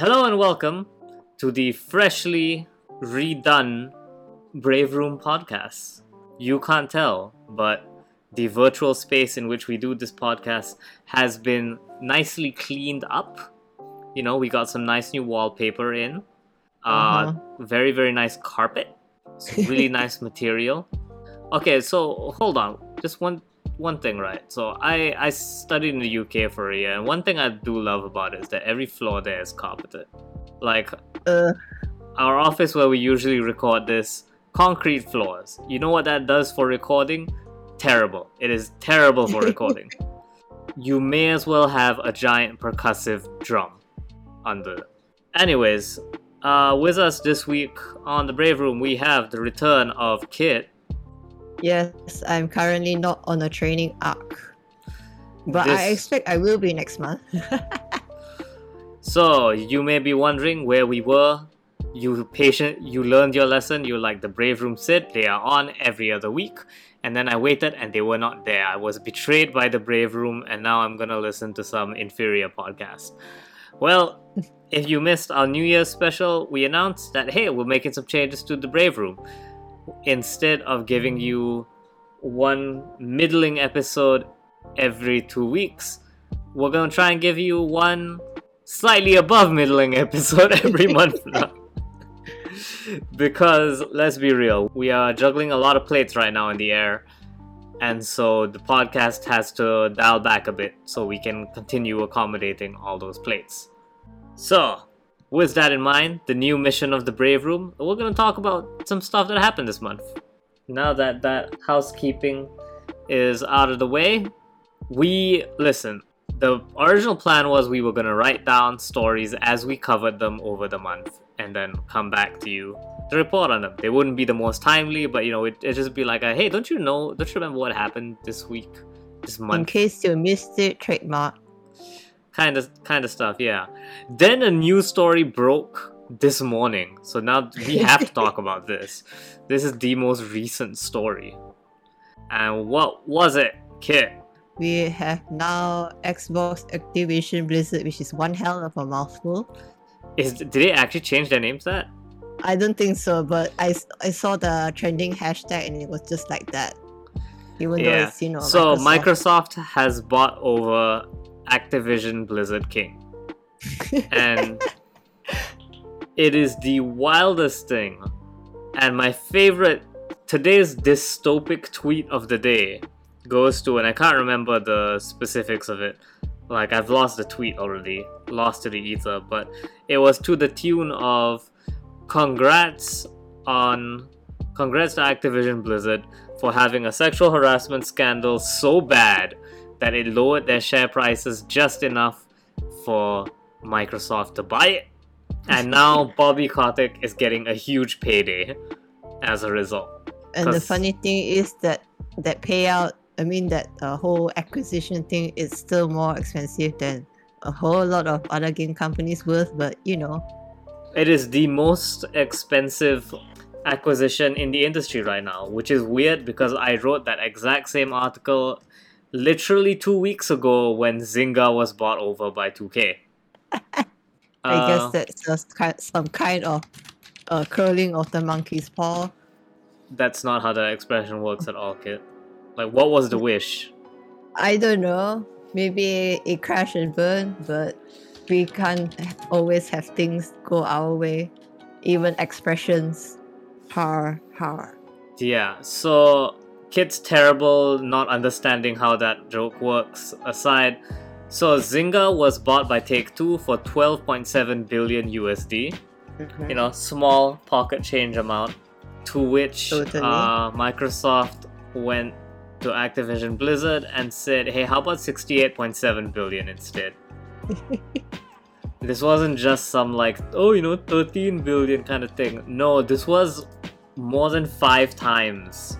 Hello and welcome to the freshly redone Brave Room podcast. You can't tell, but the virtual space in which we do this podcast has been nicely cleaned up. You know, we got some nice new wallpaper in. Uh, Uh-huh. very very nice carpet. Really nice material. Okay, so hold on. Just one one thing, right? So I I studied in the UK for a year, and one thing I do love about it is that every floor there is carpeted. Like Uh, our office where we usually record this, concrete floors. You know what that does for recording? Terrible. It is terrible for recording. you may as well have a giant percussive drum under. Anyways, uh, with us this week on the Brave Room, we have the return of Kit. Yes, I'm currently not on a training arc. But I expect I will be next month. So you may be wondering where we were. You patient, you learned your lesson. You like the Brave Room said They are on every other week. And then I waited, and they were not there. I was betrayed by the Brave Room, and now I'm gonna listen to some inferior podcast. Well, if you missed our New Year's special, we announced that hey, we're making some changes to the Brave Room. Instead of giving you one middling episode every two weeks, we're gonna try and give you one slightly above middling episode every month now. because let's be real, we are juggling a lot of plates right now in the air. And so the podcast has to dial back a bit so we can continue accommodating all those plates. So, with that in mind, the new mission of the Brave Room, we're going to talk about some stuff that happened this month. Now that that housekeeping is out of the way, we listen. The original plan was we were going to write down stories as we covered them over the month and then come back to you to report on them. They wouldn't be the most timely, but you know, it, it'd just be like, a, hey, don't you know, don't you remember what happened this week, this month? In case you missed it, trademark. Kind of kind of stuff yeah then a news story broke this morning so now we have to talk about this this is the most recent story and what was it kit We have now Xbox Activision Blizzard, which is one hell of a mouthful. is did they actually change their names that I don't think so, but i i saw the trending hashtag and it was just like that. Even though yeah it's, you know, so Microsoft. microsoft has bought over activision blizzard king and it is the wildest thing. And my favorite today's dystopic tweet of the day goes to, and I can't remember the specifics of it. Like I've lost the tweet already, lost to the ether, but it was to the tune of congrats on congrats to Activision Blizzard for having a sexual harassment scandal so bad that it lowered their share prices just enough for Microsoft to buy it. And now Bobby Kotick is getting a huge payday as a result. And the funny thing is that that payout, I mean, that uh, whole acquisition thing is still more expensive than a whole lot of other game companies worth, but you know, It is the most expensive acquisition in the industry right now, which is weird because I wrote that exact same article literally two weeks ago when Zynga was bought over by 2K. I Uh, guess that's just some kind of uh, curling of the monkey's paw. that's not how the expression works at all, kid. Like, what was the wish? I don't know. Maybe it crash and burn, but we can't always have things go our way. Even expressions. Har, har. Yeah, so Kid's terrible not understanding how that joke works aside. So Zynga was bought by Take Two for 12.7 billion USD. You know, small pocket change amount. To which Totally. uh, Microsoft went to Activision Blizzard and said, "Hey, how about 68.7 billion instead?" this wasn't just some like, oh, you know, 13 billion kind of thing. No, this was more than five times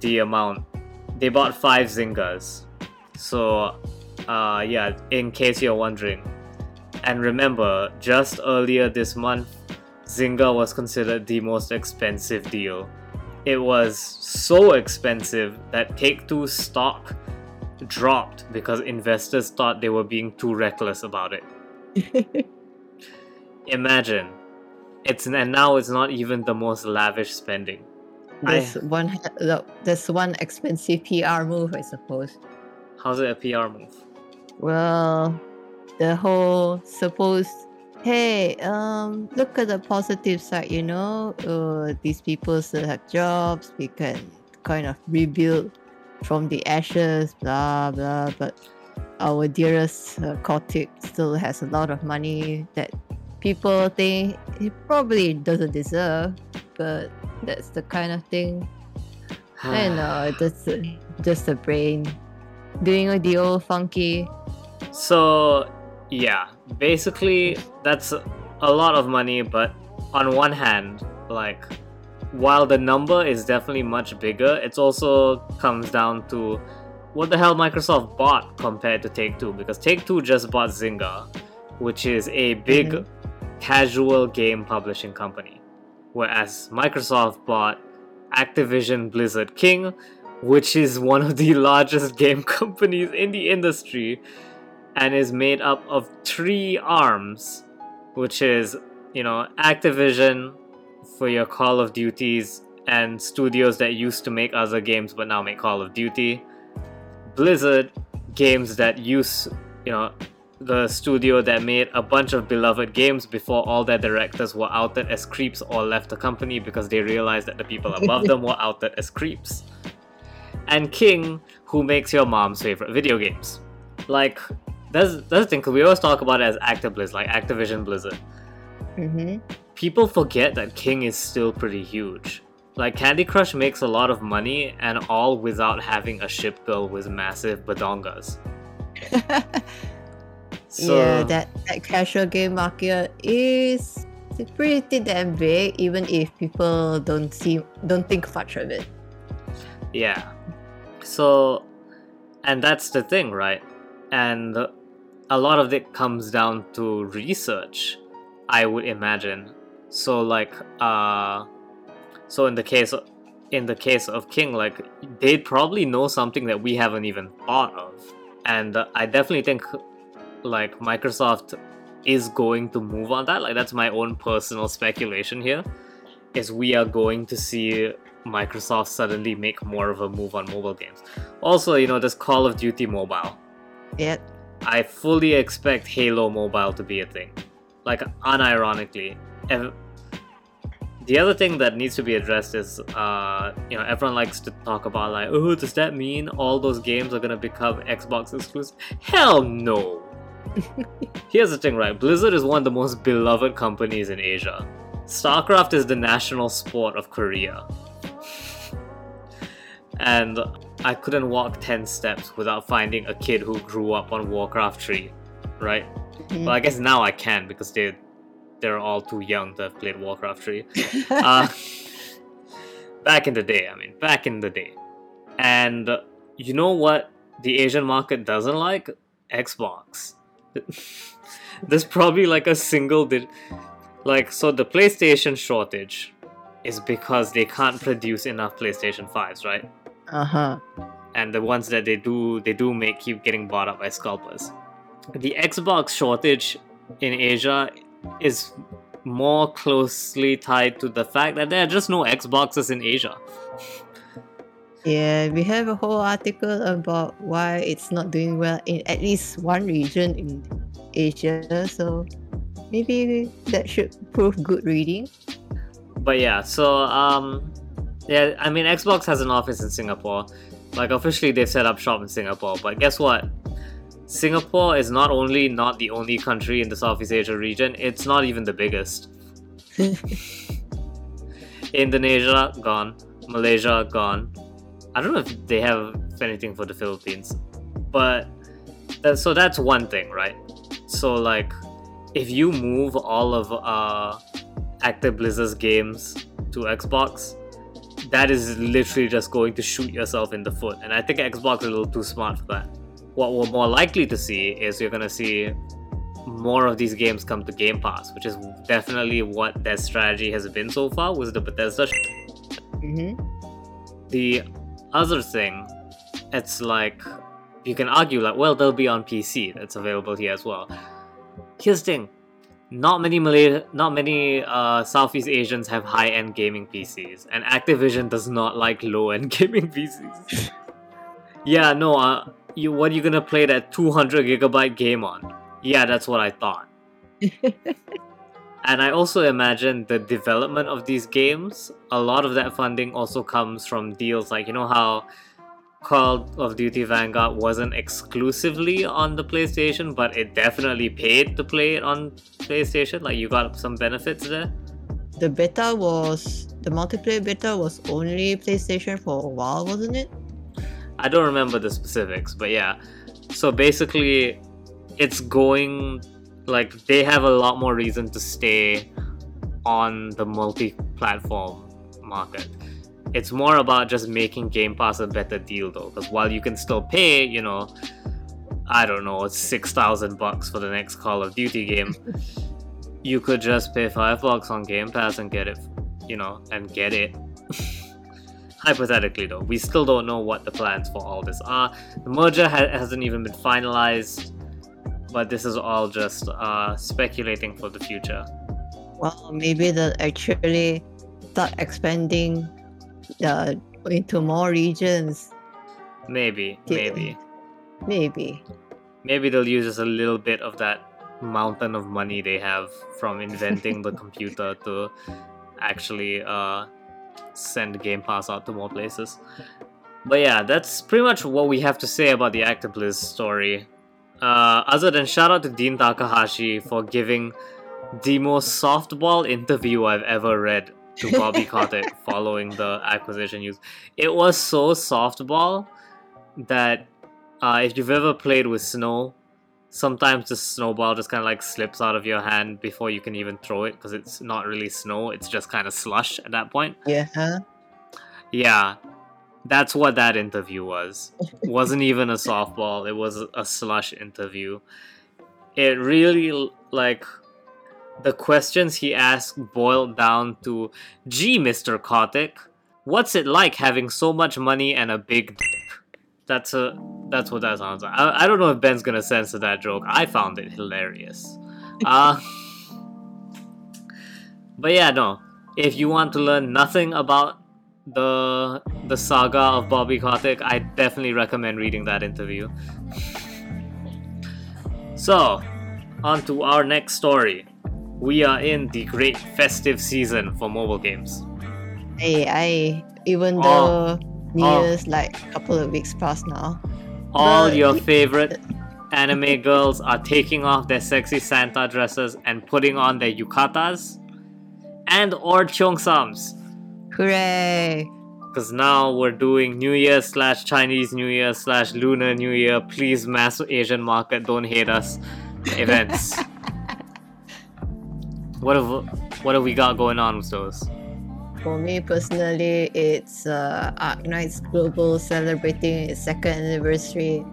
the amount. They bought five Zyngas. So, uh, yeah, in case you're wondering. And remember, just earlier this month, Zynga was considered the most expensive deal. It was so expensive that Take Two stock dropped because investors thought they were being too reckless about it. imagine it's and now it's not even the most lavish spending. I- one. There's one expensive PR move, I suppose. How's it a PR move? Well, the whole supposed. Hey, um, look at the positive side. You know, uh, these people still have jobs. We can kind of rebuild from the ashes. Blah blah. But our dearest uh, Kotick still has a lot of money that people think he probably doesn't deserve. But that's the kind of thing I know, just a, just a brain doing the old funky. So, yeah, basically, that's a lot of money, but on one hand, like, while the number is definitely much bigger, it also comes down to what the hell Microsoft bought compared to Take Two, because Take Two just bought Zynga, which is a big Mhm. Casual game publishing company, whereas Microsoft bought Activision Blizzard King, which is one of the largest game companies in the industry and is made up of three arms, which is, you know, Activision for your Call of Duties and studios that used to make other games but now make Call of Duty, Blizzard games that use, you know, the studio that made a bunch of beloved games before all their directors were outed as creeps or left the company because they realized that the people above them were outed as creeps. And King, who makes your mom's favorite video games. Like, that's, that's the thing, 'cause we always talk about it as Actibliz, like Activision Blizzard. Mm-hmm. People forget that King is still pretty huge. Like, Candy Crush makes a lot of money, and all without having a ship bill with massive badongas. So, yeah, that, that casual game market is pretty damn big, even if people don't see don't think much of it. Yeah. So, and that's the thing, right? And a lot of it comes down to research, I would imagine. So, like, uh, so in the case, of, in the case of King, like, they'd probably know something that we haven't even thought of, and uh, I definitely think, like, Microsoft is going to move on that. Like, that's my own personal speculation here. Is we are going to see Microsoft suddenly make more of a move on mobile games. Also, you know, this Call of Duty mobile. Yeah, I fully expect Halo Mobile to be a thing. Like, unironically. Ev- the other thing that needs to be addressed is, uh, you know, everyone likes to talk about, like, oh, does that mean all those games are gonna become Xbox exclusive? Hell no! Here's the thing, right? Blizzard is one of the most beloved companies in Asia. StarCraft is the national sport of Korea. And I couldn't walk 10 steps without finding a kid who grew up on Warcraft 3, right? Mhm. Well, I guess now I can because they they're all too young to have played Warcraft 3. Uh, back in the day, I mean, back in the day. And you know what the Asian market doesn't like? Xbox. There's probably like a single di- like so the PlayStation shortage is because they can't produce enough PlayStation 5s, right? uh huh. and the ones that they do they do make keep getting bought up by scalpers. The Xbox shortage in Asia is more closely tied to the fact that there are just no Xboxes in Asia. Yeah, we have a whole article about why it's not doing well in at least one region in Asia. So maybe that should prove good reading. But yeah, so um yeah, I mean Xbox has an office in Singapore. Like officially they've set up shop in Singapore, but guess what? Singapore is not only not the only country in the Southeast Asia region, it's not even the biggest. Indonesia gone, Malaysia gone. I don't know if they have anything for the Philippines, but that, so that's one thing, right? So like, if you move all of uh, Active Blizzard's games to Xbox, that is literally just going to shoot yourself in the foot, and I think Xbox is a little too smart for that. What we're more likely to see is you're gonna see more of these games come to Game Pass, which is definitely what their strategy has been so far with the Bethesda. sh- hmm The other thing, it's like you can argue like, well, they'll be on PC. That's available here as well. Here's the thing: not many Malay, not many uh, Southeast Asians have high-end gaming PCs, and Activision does not like low-end gaming PCs. yeah, no. Uh, you what are you gonna play that 200 gigabyte game on? Yeah, that's what I thought. and I also imagine the development of these games. A lot of that funding also comes from deals like you know how Call of Duty Vanguard wasn't exclusively on the PlayStation, but it definitely paid to play it on PlayStation. Like you got some benefits there. The beta was the multiplayer beta was only PlayStation for a while, wasn't it? I don't remember the specifics, but yeah. So basically, it's going like they have a lot more reason to stay on the multi-platform market it's more about just making Game Pass a better deal though, because while you can still pay, you know, I don't know, it's six thousand bucks for the next Call of Duty game. you could just pay five bucks on Game Pass and get it, you know, and get it. Hypothetically, though, we still don't know what the plans for all this are. The merger ha- hasn't even been finalized, but this is all just uh, speculating for the future. Well, maybe they'll actually start expanding uh, into more regions. Maybe, maybe, maybe, maybe they'll use just a little bit of that mountain of money they have from inventing the computer to actually uh, send Game Pass out to more places. But yeah, that's pretty much what we have to say about the Actibliz story. Uh, other than shout out to Dean Takahashi for giving the most softball interview I've ever read to Bobby Kotick following the acquisition news. It was so softball that uh, if you've ever played with snow, sometimes the snowball just kind of like slips out of your hand before you can even throw it because it's not really snow, it's just kind of slush at that point. Yeah. Huh? Yeah. That's what that interview was. wasn't even a softball, it was a slush interview. It really like the questions he asked boiled down to Gee, Mr. Kotick, what's it like having so much money and a big dick? That's a that's what that sounds like. I, I don't know if Ben's gonna censor that joke. I found it hilarious. Uh But yeah, no. If you want to learn nothing about the the saga of Bobby Kotick, I definitely recommend reading that interview. so, on to our next story we are in the great festive season for mobile games. Hey, I even oh, though New Year's like a couple of weeks past now. All your favorite anime girls are taking off their sexy Santa dresses and putting on their yukatas and or cheongsams. Hooray! Because now we're doing New Year slash Chinese New Year slash Lunar New Year. Please, mass Asian market, don't hate us. Events. What have what have we got going on with those? For me personally, it's uh, Arknights Global celebrating its second anniversary,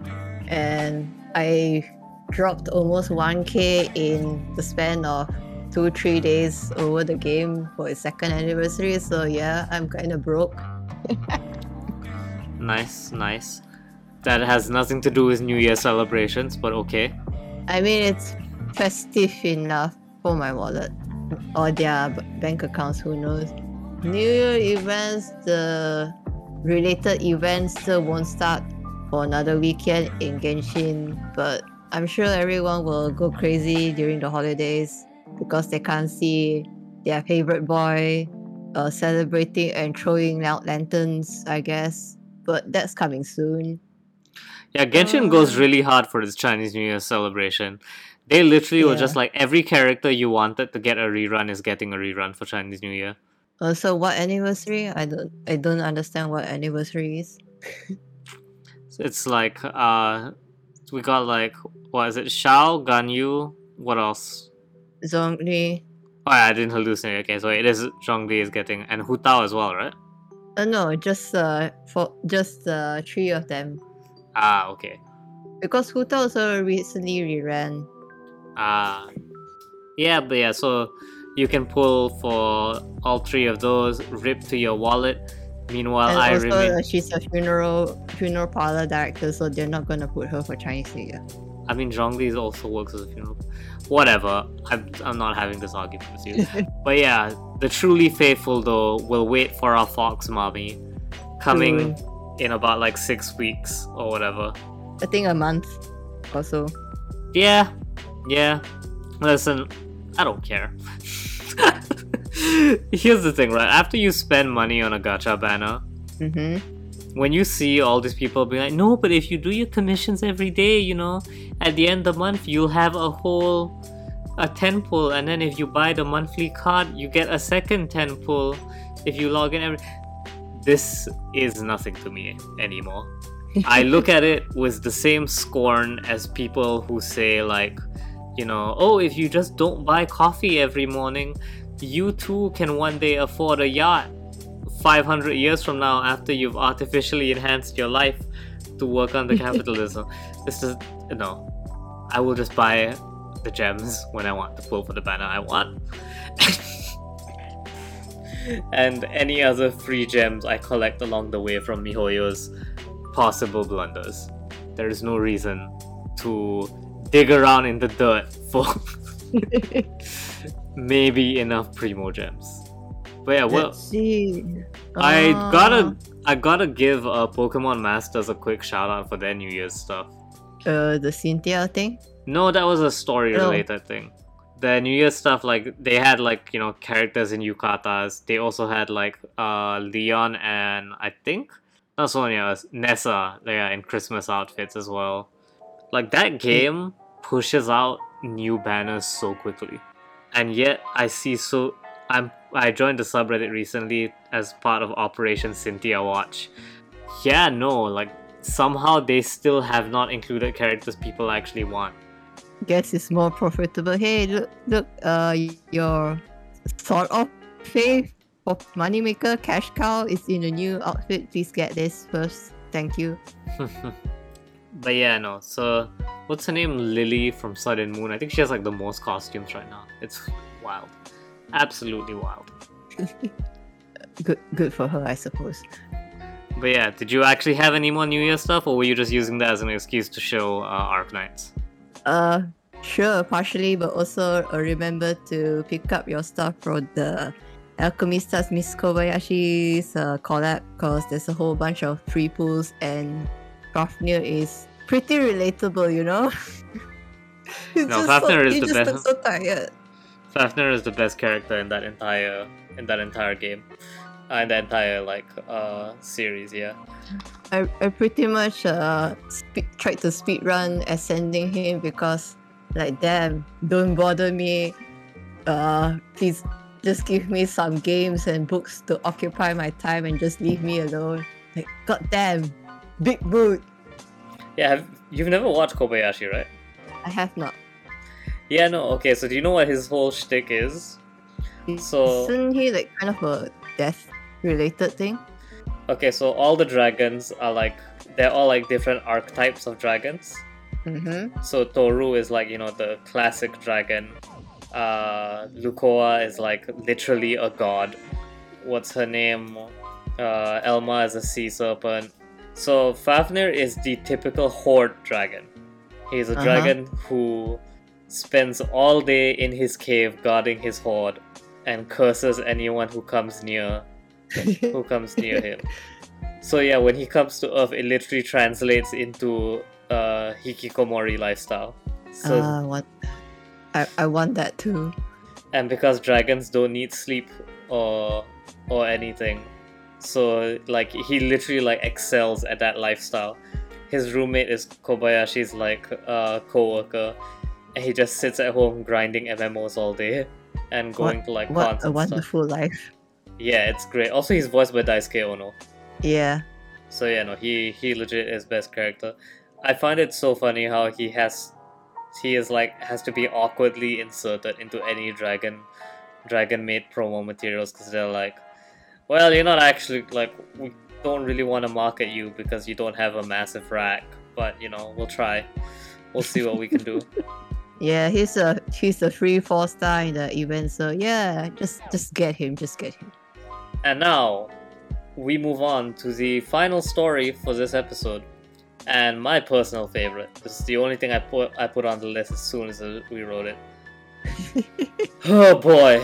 and I dropped almost 1k in the span of two three days over the game for its second anniversary. So yeah, I'm kind of broke. nice, nice. That has nothing to do with New Year celebrations, but okay. I mean, it's festive enough for my wallet or their bank accounts, who knows. New Year events, the related events still won't start for another weekend in Genshin, but I'm sure everyone will go crazy during the holidays because they can't see their favorite boy uh, celebrating and throwing out lanterns, I guess. But that's coming soon. Yeah, Genshin uh, goes really hard for its Chinese New Year celebration. They literally yeah. were just like every character you wanted to get a rerun is getting a rerun for Chinese New Year. Uh, so what anniversary? I don't I don't understand what anniversary is. it's like uh we got like what is it? Xiao, Ganyu, what else? Zhongli. Oh yeah, I didn't hallucinate. Okay, so it is Zhongli is getting and Hu Tao as well, right? Uh, no, just uh for just uh three of them. Ah, okay. Because Hu Tao also recently reran Ah, uh, yeah, but yeah, so you can pull for all three of those, rip to your wallet. Meanwhile, and I also, remain. She's a funeral funeral parlor director, so they're not gonna put her for Chinese New Year. I mean, Zhongli also works as a funeral. Whatever. I'm, I'm not having this argument with you. but yeah, the truly faithful though will wait for our fox mommy coming in about like six weeks or whatever. I think a month also. Yeah, yeah. Listen, I don't care. Here's the thing, right? After you spend money on a gacha banner, Mm-hmm. When you see all these people be like, no, but if you do your commissions every day, you know, at the end of the month, you'll have a whole a 10 pull, and then if you buy the monthly card, you get a second 10 pull if you log in every. This is nothing to me anymore. I look at it with the same scorn as people who say, like, you know, oh, if you just don't buy coffee every morning, you too can one day afford a yacht 500 years from now after you've artificially enhanced your life to work on the capitalism. this is, no. I will just buy the gems when I want to pull for the banner I want. and any other free gems I collect along the way from MiHoYo's possible blunders. There is no reason to dig around in the dirt for maybe enough primo gems. But yeah, well, see. I gotta I gotta give uh, Pokemon Masters a quick shout out for their New Year's stuff. Uh, the Cynthia thing. No, that was a story Oh. related thing. The New Year's stuff, like they had like you know characters in yukatas. They also had like uh Leon and I think not Sonia, Nessa, yeah, in Christmas outfits as well. Like that game pushes out new banners so quickly, and yet I see so I'm I joined the subreddit recently as part of Operation Cynthia Watch. Yeah, no, like somehow they still have not included characters people actually want. Guess it's more profitable. Hey, look, look. Uh, your sort of faith for moneymaker cash cow is in a new outfit. Please get this first. Thank you. but yeah, no. So, what's her name? Lillie from Sun and Moon. I think she has like the most costumes right now. It's wild, absolutely wild. Good, good for her, I suppose. But yeah, did you actually have any more New Year stuff, or were you just using that as an excuse to show uh, Arknights? Uh, sure, partially, but also uh, remember to pick up your stuff from the Alchemy Stars Miss Kobayashi's uh, collab because there's a whole bunch of free pools and Fafnir is pretty relatable, you know? No, just Fafnir is the just best. so tired. Fafnir is the best character in that entire in that entire game, uh, in the entire like uh series. Yeah. I, I pretty much uh spe- tried to speedrun ascending him because like damn don't bother me uh please just give me some games and books to occupy my time and just leave me alone like god damn big boot Yeah. Have, you've never watched Kobayashi, right? I have not Yeah. No. Okay. So do you know what his whole shtick is? So- isn't he like kind of a death related thing Okay. So all the dragons are like they're all like different archetypes of dragons. mm-hmm So Tohru is like you know the classic dragon. Uh, Lucoa is like literally a god. What's her name? Uh, Elma is a sea serpent. So Fafnir is the typical hoard dragon. He's a Uh-huh. dragon who spends all day in his cave guarding his hoard and curses anyone who comes near who comes near him. So yeah, when he comes to Earth, it literally translates into uh, hikikomori lifestyle. So uh, what I, I want that too and because dragons don't need sleep or or anything, so like he literally like excels at that lifestyle. His roommate is Kobayashi's like uh, co-worker, he just sits at home grinding MMOs all day and going to like what cons a and stuff. wonderful life Yeah, it's great. Also, he's voiced by Daisuke Ono. yeah So yeah, no, he he legit is best character. I find it so funny how he has he is like has to be awkwardly inserted into any dragon Dragon Maid promo materials because they're like, well, you're not actually like we don't really want to market you because you don't have a massive rack, but you know we'll try. We'll see what we can do. Yeah, he's a he's a free four star in the event, so yeah, just just get him, just get him. And now we move on to the final story for this episode. And my personal favorite. This is the only thing I put I put on the list as soon as we wrote it. oh boy.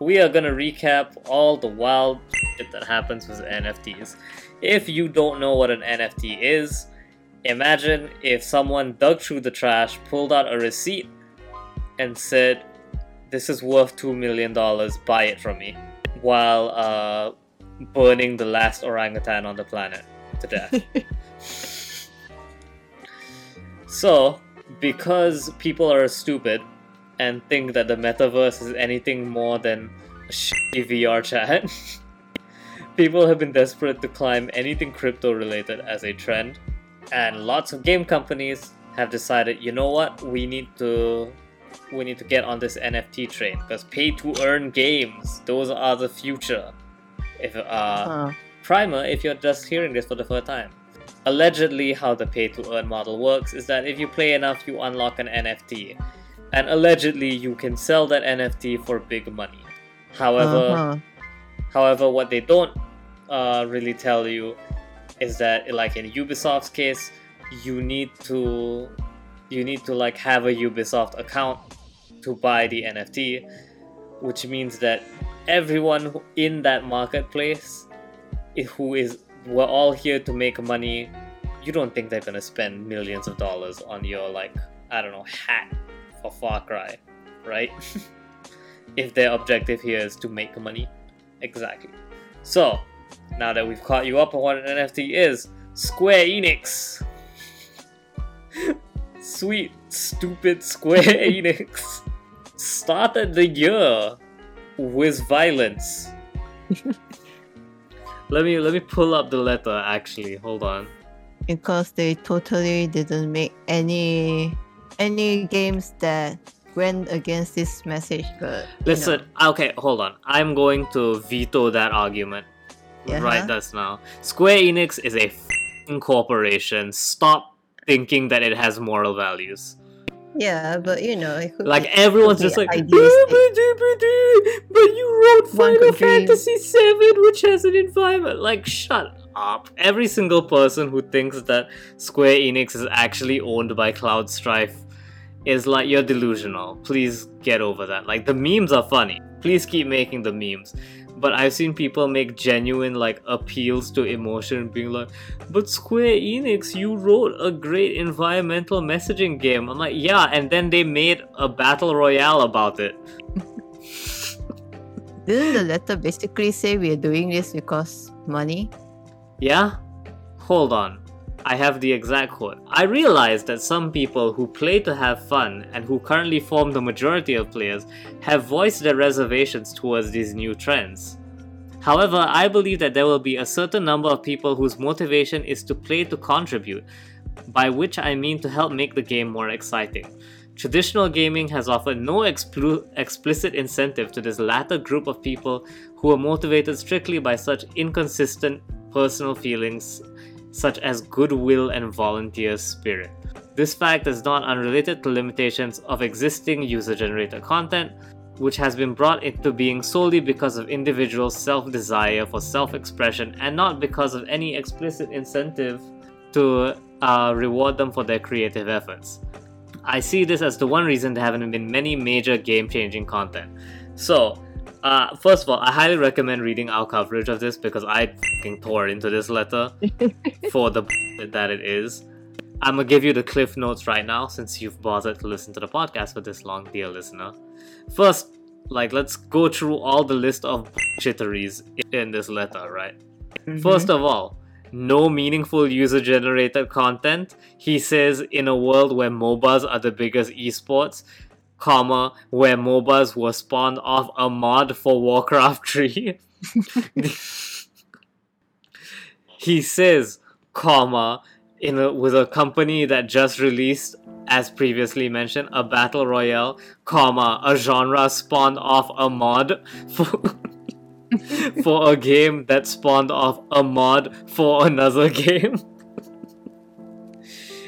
We are gonna recap all the wild shit that happens with NFTs. If you don't know what an NFT is, imagine if someone dug through the trash, pulled out a receipt, and said, This is worth $2 million, buy it from me, while uh, burning the last orangutan on the planet to death. so, because people are stupid and think that the metaverse is anything more than a shitty VR chat, people have been desperate to climb anything crypto related as a trend. And lots of game companies have decided, you know what, we need to we need to get on this NFT train because pay to earn games, those are the future. If uh, huh. primer, if you're just hearing this for the first time. Allegedly, how the pay to earn model works is that if you play enough, you unlock an NFT. And allegedly, you can sell that NFT for big money. However, uh-huh. however, what they don't uh, really tell you is that, like in Ubisoft's case, you need to you need to like have a Ubisoft account to buy the NFT, which means that everyone in that marketplace who is we're all here to make money you don't think they're gonna spend millions of dollars on your like i don't know hat for far cry right? If their objective here is to make money. Exactly. So now that we've caught you up on what an nft is square enix sweet stupid square enix started the year with violence. let me let me pull up the letter actually. Hold on. Because they totally didn't make any any games that went against this message, but listen, know. okay, hold on. I'm going to veto that argument uh-huh. right that's now. Square Enix is a corporation. Stop thinking that it has moral values. Yeah, but you know, like everyone's just like, but you wrote Final Fantasy VII, which has an environment. Like, shut up! Every single person who thinks that Square Enix is actually owned by Cloud Strife is like you're delusional. Please get over that. Like the memes are funny. Please keep making the memes but I've seen people make genuine like appeals to emotion, being like, "But Square Enix, you wrote a great environmental messaging game." I'm like, "Yeah," and then they made a battle royale about it. Didn't the letter basically say we're doing this because money? Yeah. Hold on. I have the exact quote. I realize that some people who play to have fun and who currently form the majority of players have voiced their reservations towards these new trends. However, I believe that there will be a certain number of people whose motivation is to play to contribute, by which I mean to help make the game more exciting. Traditional gaming has offered no expl- explicit incentive to this latter group of people who are motivated strictly by such inconsistent personal feelings such as goodwill and volunteer spirit. This fact is not unrelated to limitations of existing user generated content, which has been brought into being solely because of individuals' self desire for self expression and not because of any explicit incentive to uh, reward them for their creative efforts. I see this as the one reason there haven't been many major game changing content. So, uh, first of all, I highly recommend reading our coverage of this because I fucking tore into this letter for the that it is. I'm gonna give you the cliff notes right now since you've bothered to listen to the podcast for this long, dear listener. First, like, let's go through all the list of chitteries in this letter, right? Mm-hmm. First of all, no meaningful user generated content. He says, in a world where MOBAs are the biggest esports, comma, where MOBAs were spawned off a mod for Warcraft 3. he says, comma, in a, with a company that just released, as previously mentioned, a battle royale, comma, a genre spawned off a mod for, for a game that spawned off a mod for another game.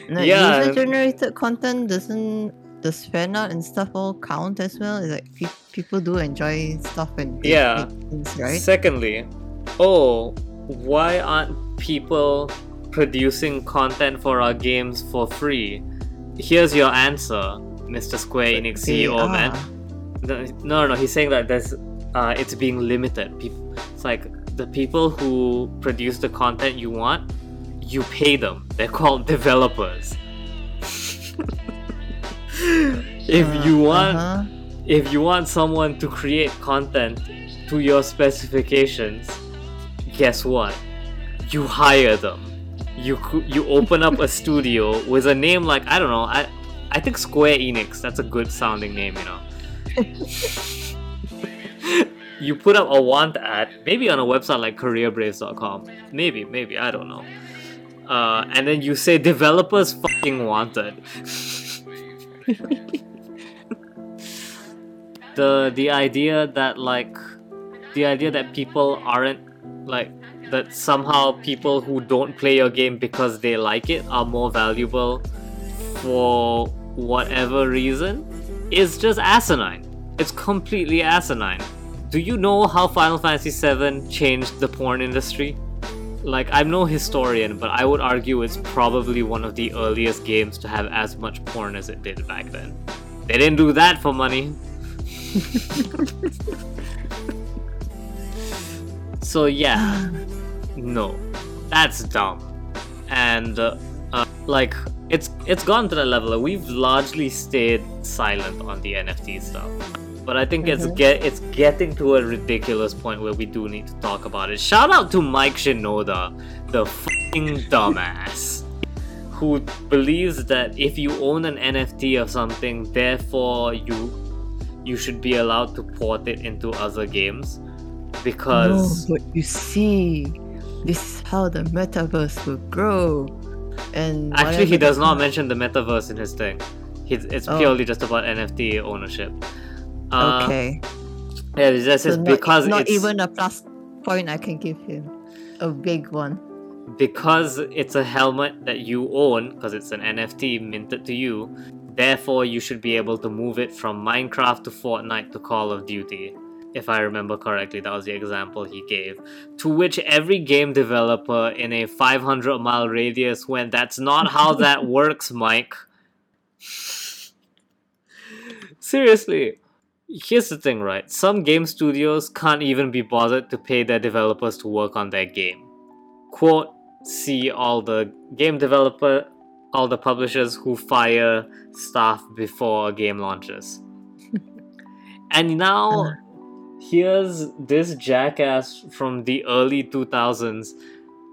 No, yeah. user generated content doesn't does fan art and stuff all count as well? Like pe- people do enjoy stuff and yeah, things, right? Secondly, oh, why aren't people producing content for our games for free. Here's your answer, Mr. Square Enix CEO, are. man. No, no, no. He's saying that there's, uh, it's being limited. It's like the people who produce the content you want, you pay them. They're called developers. if you want, Uh-huh. if you want someone to create content to your specifications, guess what? You hire them. You you open up a studio with a name like I don't know. I I think Square Enix. That's a good sounding name, you know. you put up a want ad, maybe on a website like careerbraves.com. Maybe, maybe, I don't know. Uh, and then you say developers fucking wanted. The the idea that like the idea that people aren't like that somehow people who don't play your game because they like it are more valuable for whatever reason is just asinine. It's completely asinine. Do you know how Final Fantasy VII changed the porn industry? Like, I'm no historian, but I would argue it's probably one of the earliest games to have as much porn as it did back then. They didn't do that for money. so, yeah, no, that's dumb. And, uh, uh, like, it's it's gone to that level. We've largely stayed silent on the NFT stuff. But I think it's Mhm. get it's getting to a ridiculous point where we do need to talk about it. Shout out to Mike Shinoda, the fucking dumbass, who believes that if you own an NFT of something, therefore you you should be allowed to port it into other games. Because No, but you see, this is how the metaverse will grow. And Actually, he does not mention the metaverse in his thing. It's Oh. purely just about NFT ownership. Uh, Okay. Yeah, it's just So it's not, because not it's even a plus point I can give him. A big one. because it's a helmet that you own because it's an NFT minted to you. Therefore, you should be able to move it from Minecraft to Fortnite to Call of Duty. If I remember correctly, that was the example he gave. To which every game developer in a 500 mile radius went, That's not how that works, Mike. Seriously. Here's the thing, right? Some game studios can't even be bothered to pay their developers to work on their game. Quote, see all the game developer, all the publishers who fire staff before a game launches. and now, uh-huh. here's this jackass from the early 2000s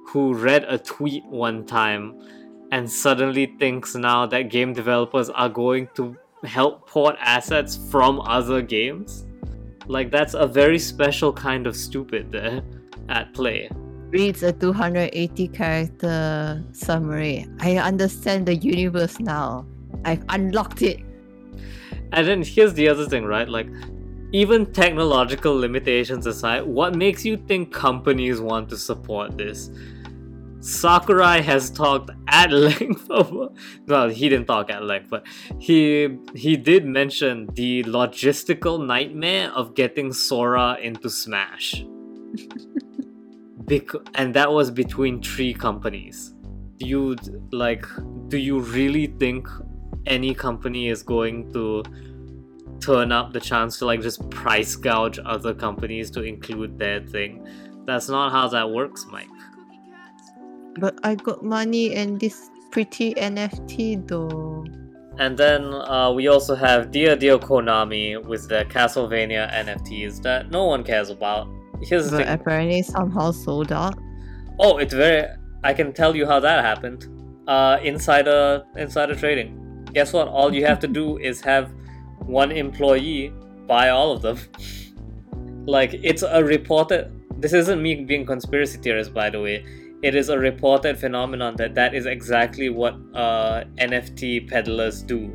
who read a tweet one time and suddenly thinks now that game developers are going to help port assets from other games. Like, that's a very special kind of stupid there at play. Reads a 280 character summary. I understand the universe now. I've unlocked it. And then here's the other thing, right? Like, even technological limitations aside, what makes you think companies want to support this? Sakurai has talked at length. Well, he didn't talk at length, but he he did mention the logistical nightmare of getting Sora into Smash. Bec- and that was between three companies. Do you like? Do you really think any company is going to turn up the chance to like just price gouge other companies to include their thing? That's not how that works, Mike. But I got money and this pretty NFT though. And then uh, we also have Dear Dear Konami with their Castlevania NFTs that no one cares about. Here's the But apparently somehow sold out. Oh, it's very. I can tell you how that happened. Uh, insider insider trading. Guess what? All you have to do is have one employee buy all of them. like it's a reported. This isn't me being conspiracy theorist, by the way. It is a reported phenomenon that that is exactly what uh, NFT peddlers do,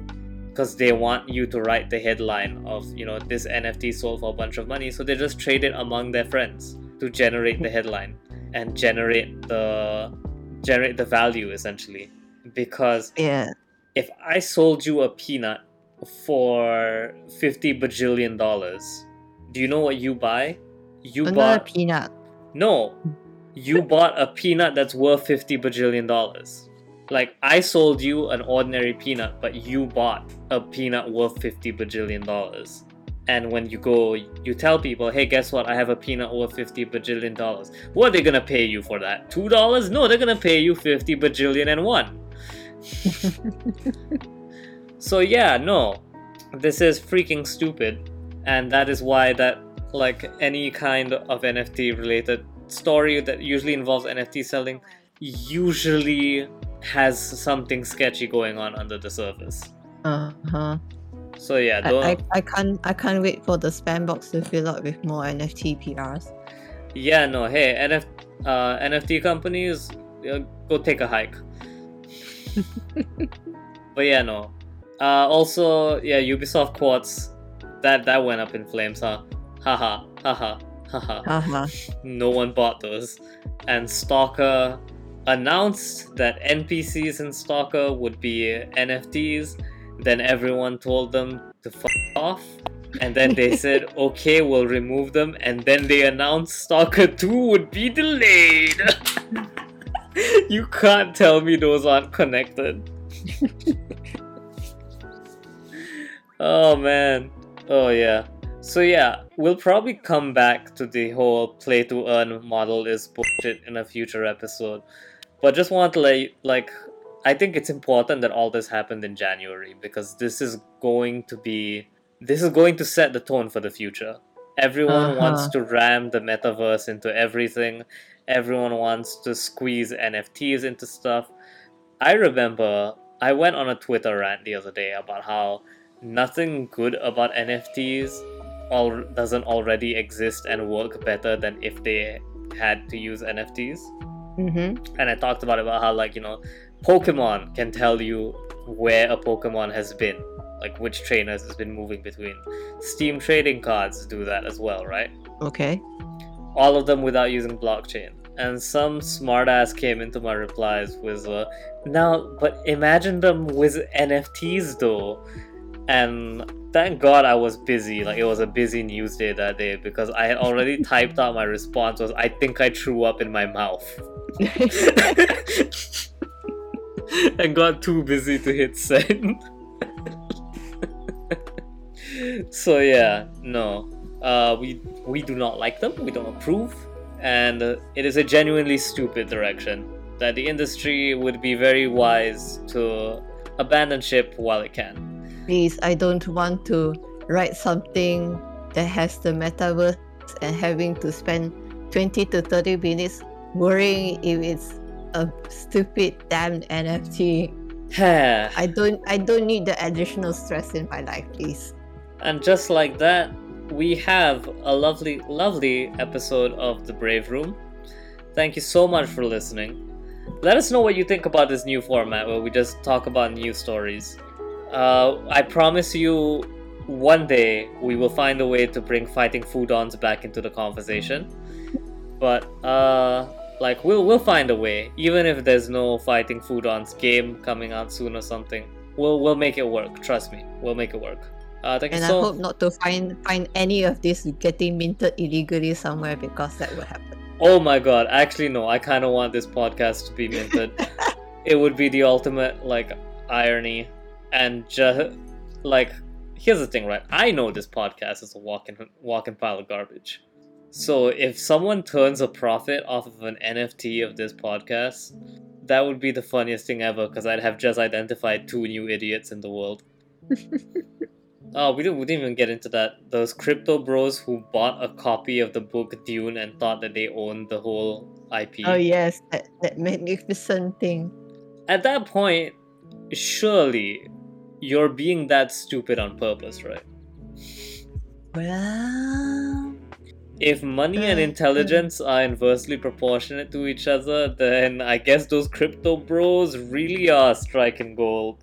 because they want you to write the headline of you know this NFT sold for a bunch of money, so they just trade it among their friends to generate the headline and generate the generate the value essentially because Yeah. if i sold you a peanut for 50 bajillion dollars do you know what you buy you Another bought peanut. no you bought a peanut that's worth 50 bajillion dollars. Like, I sold you an ordinary peanut, but you bought a peanut worth 50 bajillion dollars. And when you go, you tell people, hey, guess what? I have a peanut worth 50 bajillion dollars. What are they gonna pay you for that? $2? No, they're gonna pay you 50 bajillion and one. so, yeah, no. This is freaking stupid. And that is why that, like, any kind of NFT related story that usually involves NFT selling usually has something sketchy going on under the surface. Uh huh. So yeah, I, don't, I, I can't I can't wait for the spam box to fill up with more NFT PRs. yeah, no, hey, NF, uh, NFT companies, uh, go take a hike. but yeah, no. Uh, also, yeah, Ubisoft Quartz, that that went up in flames, huh? Haha, haha, haha. Uh-huh. Haha. no one bought those. And Stalker announced that NPCs in Stalker would be NFTs. Then everyone told them to fuck off. And then they said, okay, we'll remove them. And then they announced Stalker 2 would be delayed. you can't tell me those aren't connected. oh man. Oh yeah. So yeah, we'll probably come back to the whole play to earn model is bullshit in a future episode. But just want to let like I think it's important that all this happened in January because this is going to be this is going to set the tone for the future. Everyone Uh-huh. wants to ram the metaverse into everything. Everyone wants to squeeze NFTs into stuff. I remember I went on a Twitter rant the other day about how nothing good about NFTs all doesn't already exist and work better than if they had to use NFTs. Mm-hmm. And I talked about about how like you know, Pokemon can tell you where a Pokemon has been, like which trainers has been moving between. Steam trading cards do that as well, right? Okay. all of them without using blockchain. And some smartass came into my replies with, uh, now, but imagine them with NFTs though. And thank God I was busy. Like it was a busy news day that day because I had already typed out my response was, I think I threw up in my mouth. and got too busy to hit send. so yeah, no, uh, we we do not like them. We don't approve, and uh, it is a genuinely stupid direction that the industry would be very wise to abandon ship while it can. Please, I don't want to write something that has the metaverse and having to spend 20 to 30 minutes worrying if it's a stupid damn NFT. I don't I don't need the additional stress in my life, please. And just like that, we have a lovely, lovely episode of The Brave Room. Thank you so much for listening. Let us know what you think about this new format where we just talk about news stories. Uh, I promise you, one day we will find a way to bring fighting foodons back into the conversation. But uh, like we'll we'll find a way, even if there's no fighting foodons game coming out soon or something. We'll we'll make it work. Trust me, we'll make it work. Uh, thank And I so hope not to find find any of this getting minted illegally somewhere because that would happen. Oh my god, actually no, I kind of want this podcast to be minted. it would be the ultimate like irony and just like here's the thing, right? I know this podcast is a walking walking pile of garbage. So if someone turns a profit off of an NFT of this podcast, that would be the funniest thing ever because I'd have just identified two new idiots in the world. Oh, we didn't, we didn't even get into that. Those crypto bros who bought a copy of the book Dune and thought that they owned the whole IP. Oh yes, that, that magnificent thing. At that point, surely you're being that stupid on purpose, right? Well, If money and Uh, intelligence are inversely proportionate to each other, then I guess those crypto bros really are striking gold.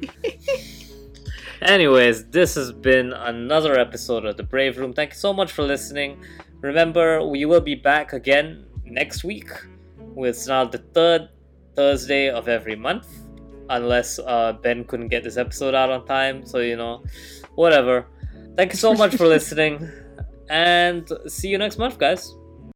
Anyways, this has been another episode of The Brave Room. Thank you so much for listening. Remember, we will be back again next week with now the third Thursday of every month. Unless uh, Ben couldn't get this episode out on time, so you know, whatever. Thank you so much for listening, and see you next month, guys.